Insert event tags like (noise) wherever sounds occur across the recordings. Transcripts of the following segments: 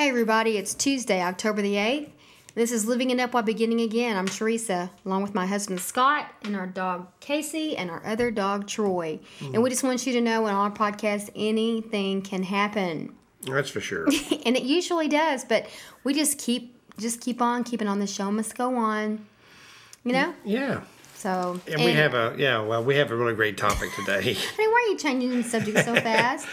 Hey everybody, it's Tuesday, October the 8th. This is Living It Up While Beginning Again. I'm Teresa, along with my husband Scott and our dog Casey and our other dog Troy. And we just want you to know on our podcast, anything can happen. That's for sure. (laughs) and it usually does, but we just keep just keep on keeping on. The show must go on. You know? Yeah. So And, we have a yeah, well, we have a really great topic today. (laughs) Hey, why are you changing the subject so (laughs) fast?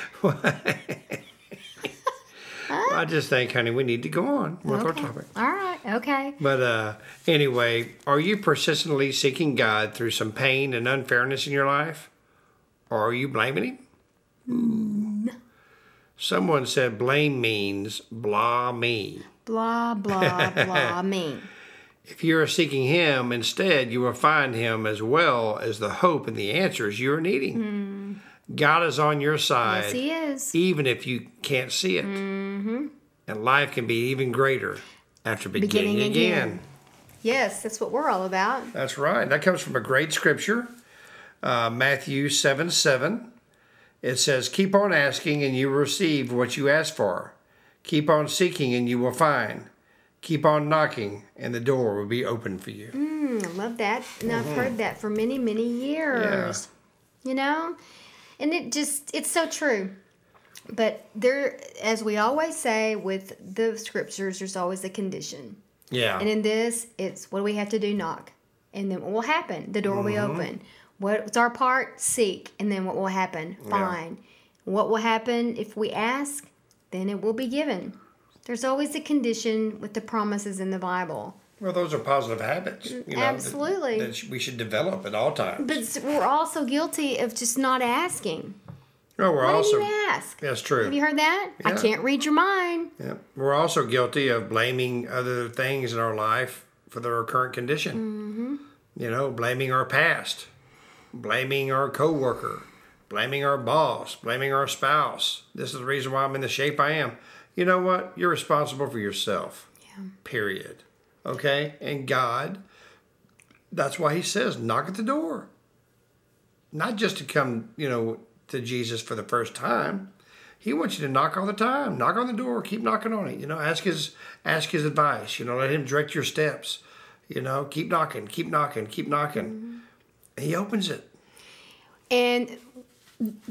I just think, honey, we need to go on with our topic. All right, okay. But uh, anyway, are you persistently seeking God through some pain and unfairness in your life? Or are you blaming Him? Someone said blame means blah me. Blah blah blah (laughs) me. If you are seeking Him instead, you will find Him as well as the hope and the answers you are needing. God is on your side. Yes, he is. even if you can't see it. Mm-hmm. And life can be even greater after beginning, Beginning again. again. Yes, that's what we're all about. That's right. That comes from a great scripture, uh, Matthew 7 7. It says, Keep on asking, and you will receive what you ask for. Keep on seeking, and you will find. Keep on knocking, and the door will be open for you. Mm, I love that. And I've heard that for many, many years. You know? And it just, it's so true. But there, as we always say with the scriptures, there's always a condition. Yeah. And in this, it's what do we have to do? Knock. And then what will happen? The door will be mm-hmm. open. What's our part? Seek. And then what will happen? Find. What will happen if we ask? Then it will be given. There's always a condition with the promises in the Bible. Well, those are positive habits. You know, Absolutely. That, we should develop at all times. But we're also guilty of just not asking. no, we're also. do you ask? That's true. Have you heard that? I can't read your mind. Yeah. We're also guilty of blaming other things in our life for their current condition. Mm-hmm. You know, blaming our past, blaming our coworker, blaming our boss, blaming our spouse. This is the reason why I'm in the shape I am. You know what? You're responsible for yourself. Yeah. Period. Okay? And God, that's why He says, knock at the door. Not just to come, you know, to Jesus for the first time. He wants you to knock all the time. Knock on the door. Keep knocking on it. You know, ask his ask his advice. You know, let him direct your steps. You know, keep knocking, keep knocking, keep knocking. Mm-hmm. He opens it. And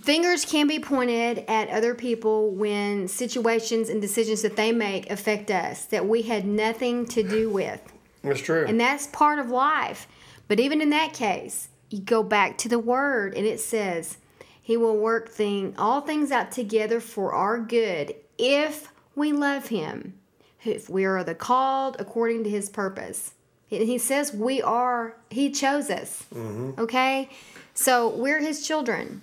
fingers can be pointed at other people when situations and decisions that they make affect us that we had nothing to do with. That's true. And that's part of life. But even in that case, you go back to the word and it says, He will work thing all things out together for our good if we love him. If we are the called according to his purpose. And he says we are, he chose us. Mm-hmm. Okay? So we're his children.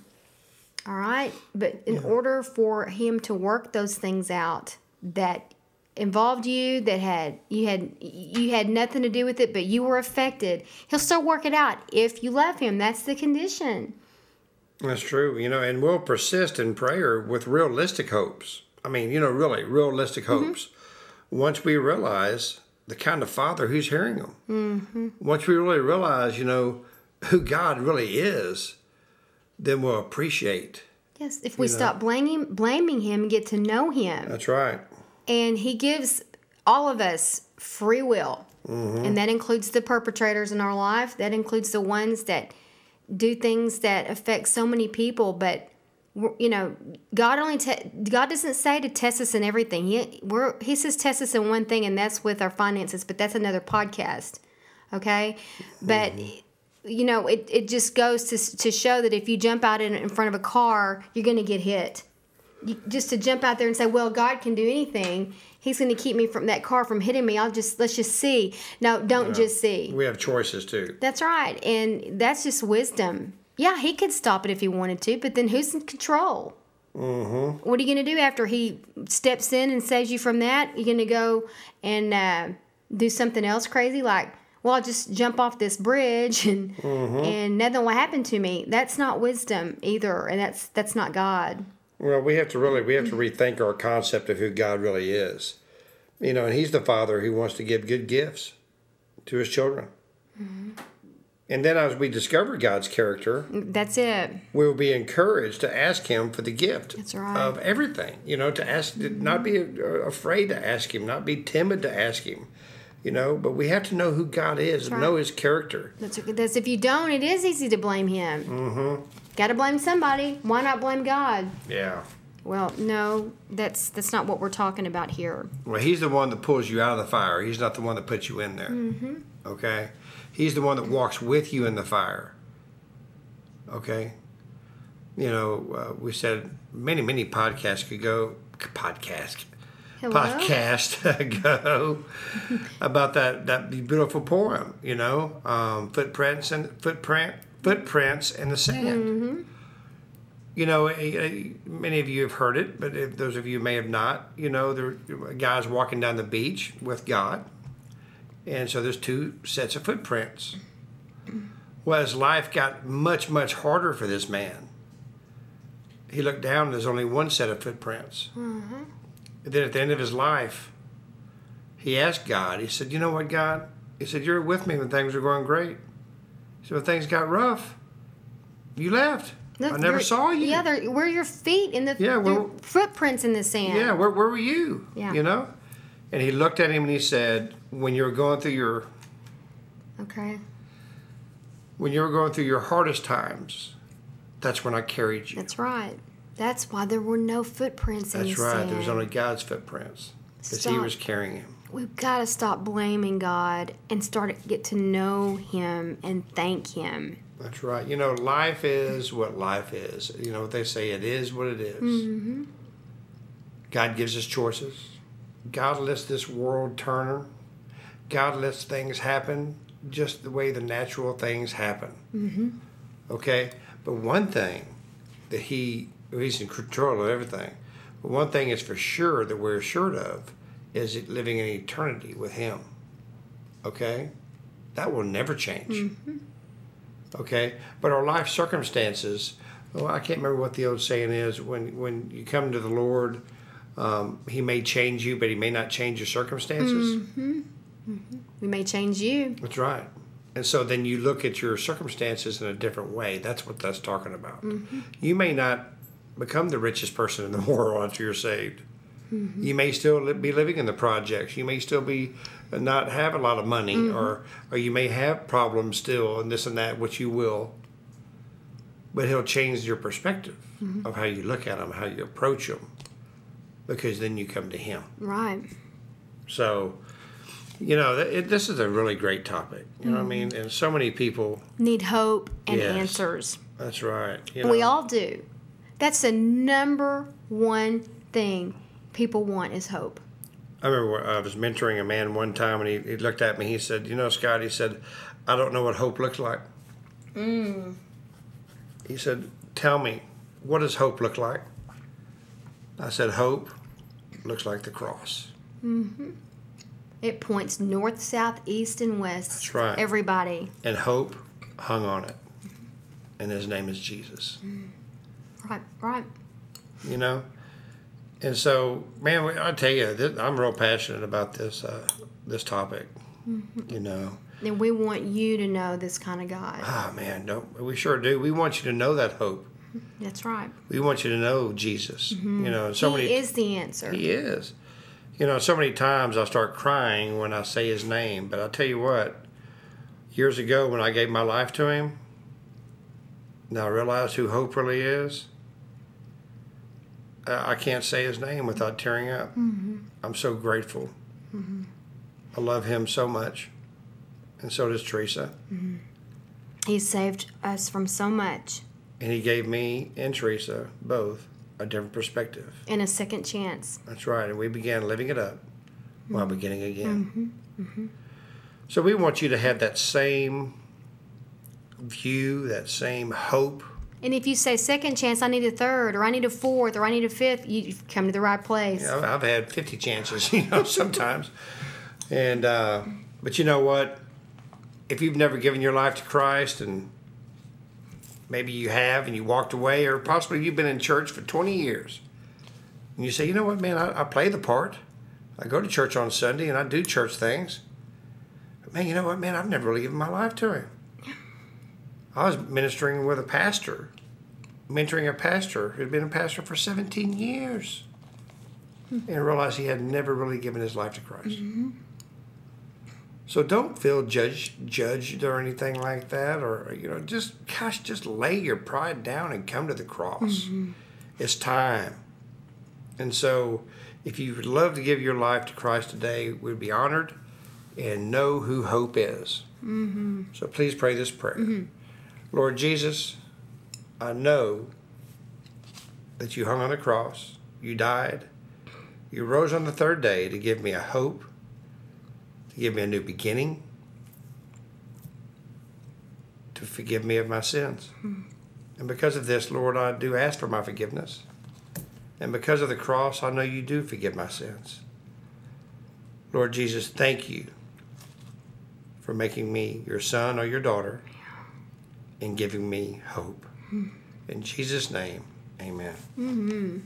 All right? But in order for him to work those things out that involved you that had you had you had nothing to do with it but you were affected he'll still work it out if you love him that's the condition That's true. You know, and we'll persist in prayer with realistic hopes. I mean, you know, really realistic hopes. Once we realize the kind of Father who's hearing them. Mm-hmm. Once we really realize, you know, who God really is, then we'll appreciate. yes if we stop blaming blaming him and get to know him. That's right. and he gives all of us free will. Mm-hmm. And that includes the perpetrators in our life. That includes the ones that do things that affect so many people. But you know god only te- god doesn't say to test us in everything. He, we're, he says test us in one thing and that's with our finances. But that's another podcast okay? But mm-hmm. You know it, it just goes to, to show that if you jump out in, in front of a car you're going to get hit you, just to jump out there and say, "Well, God can do anything. He's going to keep me from that car from hitting me." I'll just let's just see. No, don't just see. We have choices too. That's right, and that's just wisdom. Yeah, he could stop it if he wanted to, but then who's in control? Mm-hmm. What are you going to do after he steps in and saves you from that? You're going to go and uh, do something else crazy like, well, I'll just jump off this bridge (laughs) and Mm-hmm. and nothing will happen to me. That's not wisdom either, and that's that's not God. Well, we have to really we have to rethink our concept of who God really is. You know, and He's the Father who wants to give good gifts to His children. And then, as we discover God's character, That's it. we will be encouraged to ask Him for the gift right. of everything. You know, to ask, to not be afraid to ask Him, not be timid to ask Him. You know, but we have to know who God is and right. know His character. That's, okay. that's if you don't, it is easy to blame him. Mm-hmm. Got to blame somebody. Why not blame God? Yeah. Well, no, that's that's not what we're talking about here. Well, he's the one that pulls you out of the fire. He's not the one that puts you in there. Mm-hmm. Okay? He's the one that walks with you in the fire. Okay? You know, uh, we said many, many podcasts ago, podcast, Hello? podcast (laughs) ago about that, that beautiful poem, you know, um, footprints and footprint, footprints in the sand. Mm-hmm. You know, eh, eh, many of you have heard it, but if those of you may have not, you know, there are guys walking down the beach with God, and so there's two sets of footprints. Well, as life got much, much harder for this man, he looked down and there's only one set of footprints. And then at the end of his life, he asked God, he said, You know what, God? He said, You're with me when things were going great. He said, When things got rough, you left. I never saw you. Yeah, where are your feet in the Yeah, well- footprints in the sand? Yeah, where, where were you? Yeah. You know? And he looked at him and he said, When you were going through your Okay. when you were going through your hardest times, that's when I carried you. That's right. That's why there were no footprints in That's the right. sand. There was only God's footprints. Because he Stop. was carrying him. We've got to stop blaming God and start to get to know Him and thank Him. That's right. You know, life is what life is. You know what they say, it is what it is. Mm-hmm. God gives us choices. God lets this world turn. God lets things happen just the way the natural things happen. Mm-hmm. Okay? But one thing that He, He's in control of everything. But one thing is for sure that we're assured of is living in eternity with Him. Okay? That will never change. Mm-hmm. Okay? But our life circumstances, well, I can't remember what the old saying is. When, when you come to the Lord, um, He may change you, but He may not change your circumstances. Mm-hmm. Mm-hmm. We may change you. That's right. And so then you look at your circumstances in a different way. That's what that's talking about. You may not become the richest person in the (laughs) world after you're saved. Mm-hmm. You may still be living in the projects. You may still be uh, not have a lot of money, mm-hmm. or or you may have problems still, and this and that, which you will. But he'll change your perspective mm-hmm. of how you look at them, how you approach them, because then you come to him. Right. So, you know, it, this is a really great topic. You know what I mean? And so many people. Need hope and Yes. answers. That's right. You And we all do. That's the number one thing people want is hope. I remember I was mentoring a man one time, and he, he looked at me. He said, "You know, Scott," he said, "I don't know what hope looks like." Mm. He said, "Tell me, what does hope look like?" I said, "Hope looks like the cross." Mm-hmm. It points north, south, east, and west. That's right. Everybody. and hope hung on it, and his name is Jesus. Mm. Right, right. you know and so man i tell you this, i'm real passionate about this uh, this topic you know And we want you to know this kind of God. ah man no we sure do we want you to know that hope That's right. we want you to know jesus you know so he many is the answer. he is you know so many times i start crying when i say his name but i'll tell you what years ago when i gave my life to him now i realized who hope really is I I can't say his name without tearing up. Mm-hmm. I'm so grateful. Mm-hmm. I love him so much, and so does Teresa. Mm-hmm. He saved us from so much And he gave me and Teresa both a different perspective. and a second chance. That's right, and we began living it up while beginning again. So we want you to have that same view, that same hope And if you say second chance, I need a third, or I need a fourth, or I need a fifth, you- you've come to the right place. Know, I've had 50 chances, (laughs) you know, sometimes. And, uh, but you know what? If you've never given your life to Christ and maybe you have and you walked away, or possibly you've been in church for 20 years, and you say, you know what, man, I, I play the part. I go to church on Sunday and I do church things. But man, you know what, man, I've never really given my life to Him. I was ministering with a pastor, mentoring a pastor who'd been a pastor for 17 years hmm. and realized he had never really given his life to Christ. Mm-hmm. So don't feel judged, judged or anything like that, or you know, just gosh, just lay your pride down and come to the cross. Mm-hmm. It's time. And so, if you would love to give your life to Christ today, we'd be honored and know who hope is. Mm-hmm. So please pray this prayer. Mm-hmm. Lord Jesus, I know that you hung on the cross, you died, you rose on the third day to give me a hope, to give me a new beginning, to forgive me of my sins. Hmm. And because of this, Lord, I do ask for my forgiveness. And because of the cross, I know you do forgive my sins. Lord Jesus, thank you for making me your son or your daughter and giving me hope. In Jesus' name, amen. Mm-hmm.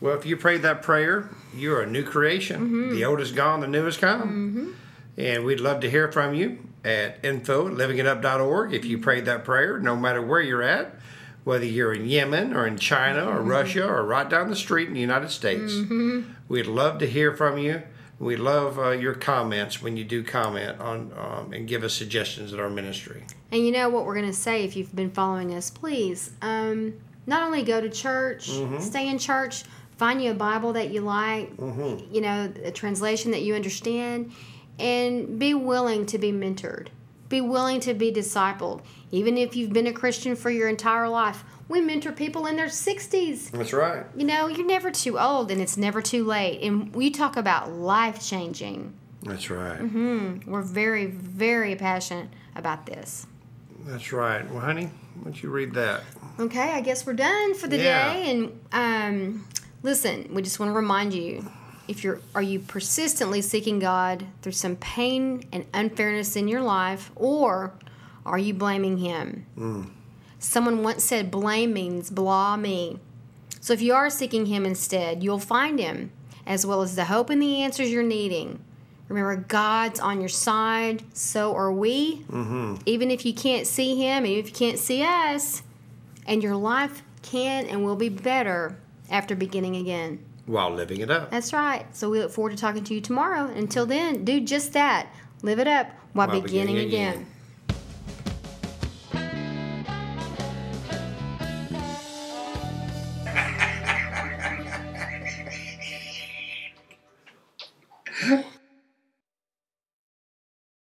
Well, if you prayed that prayer, you're a new creation. Mm-hmm. The old is gone, the new has come. Mm-hmm. And we'd love to hear from you at info at livingitup.org if you prayed that prayer, no matter where you're at, whether you're in Yemen or in China or Russia or right down the street in the United States. We'd love to hear from you. We love uh, your comments when you do comment on um, and give us suggestions at our ministry. And you know what we're going to say if you've been following us, please. Um, not only go to church, mm-hmm. stay in church, find you a Bible that you like, mm-hmm. you know, a translation that you understand, and be willing to be mentored. Be willing to be discipled. Even if you've been a Christian for your entire life, we mentor people in their 60s. That's right. You know, you're never too old and it's never too late. And we talk about life changing. That's right. Mm-hmm. We're very, very passionate about this. That's right. Well, honey, why don't you read that? Okay, I guess we're done for the Yeah. day. And um, listen, we just want to remind you: if you're, are you persistently seeking God through some pain and unfairness in your life, or are you blaming Him? Someone once said, "Blame means blah me." So if you are seeking Him instead, you'll find Him, as well as the hope and the answers you're needing. Remember, God's on your side, so are we. Mm-hmm. Even if you can't see Him, even if you can't see us, and your life can and will be better after beginning again. While living it up. That's right. So we look forward to talking to you tomorrow. Until then, do just that. Live it up while, While beginning, beginning again. again.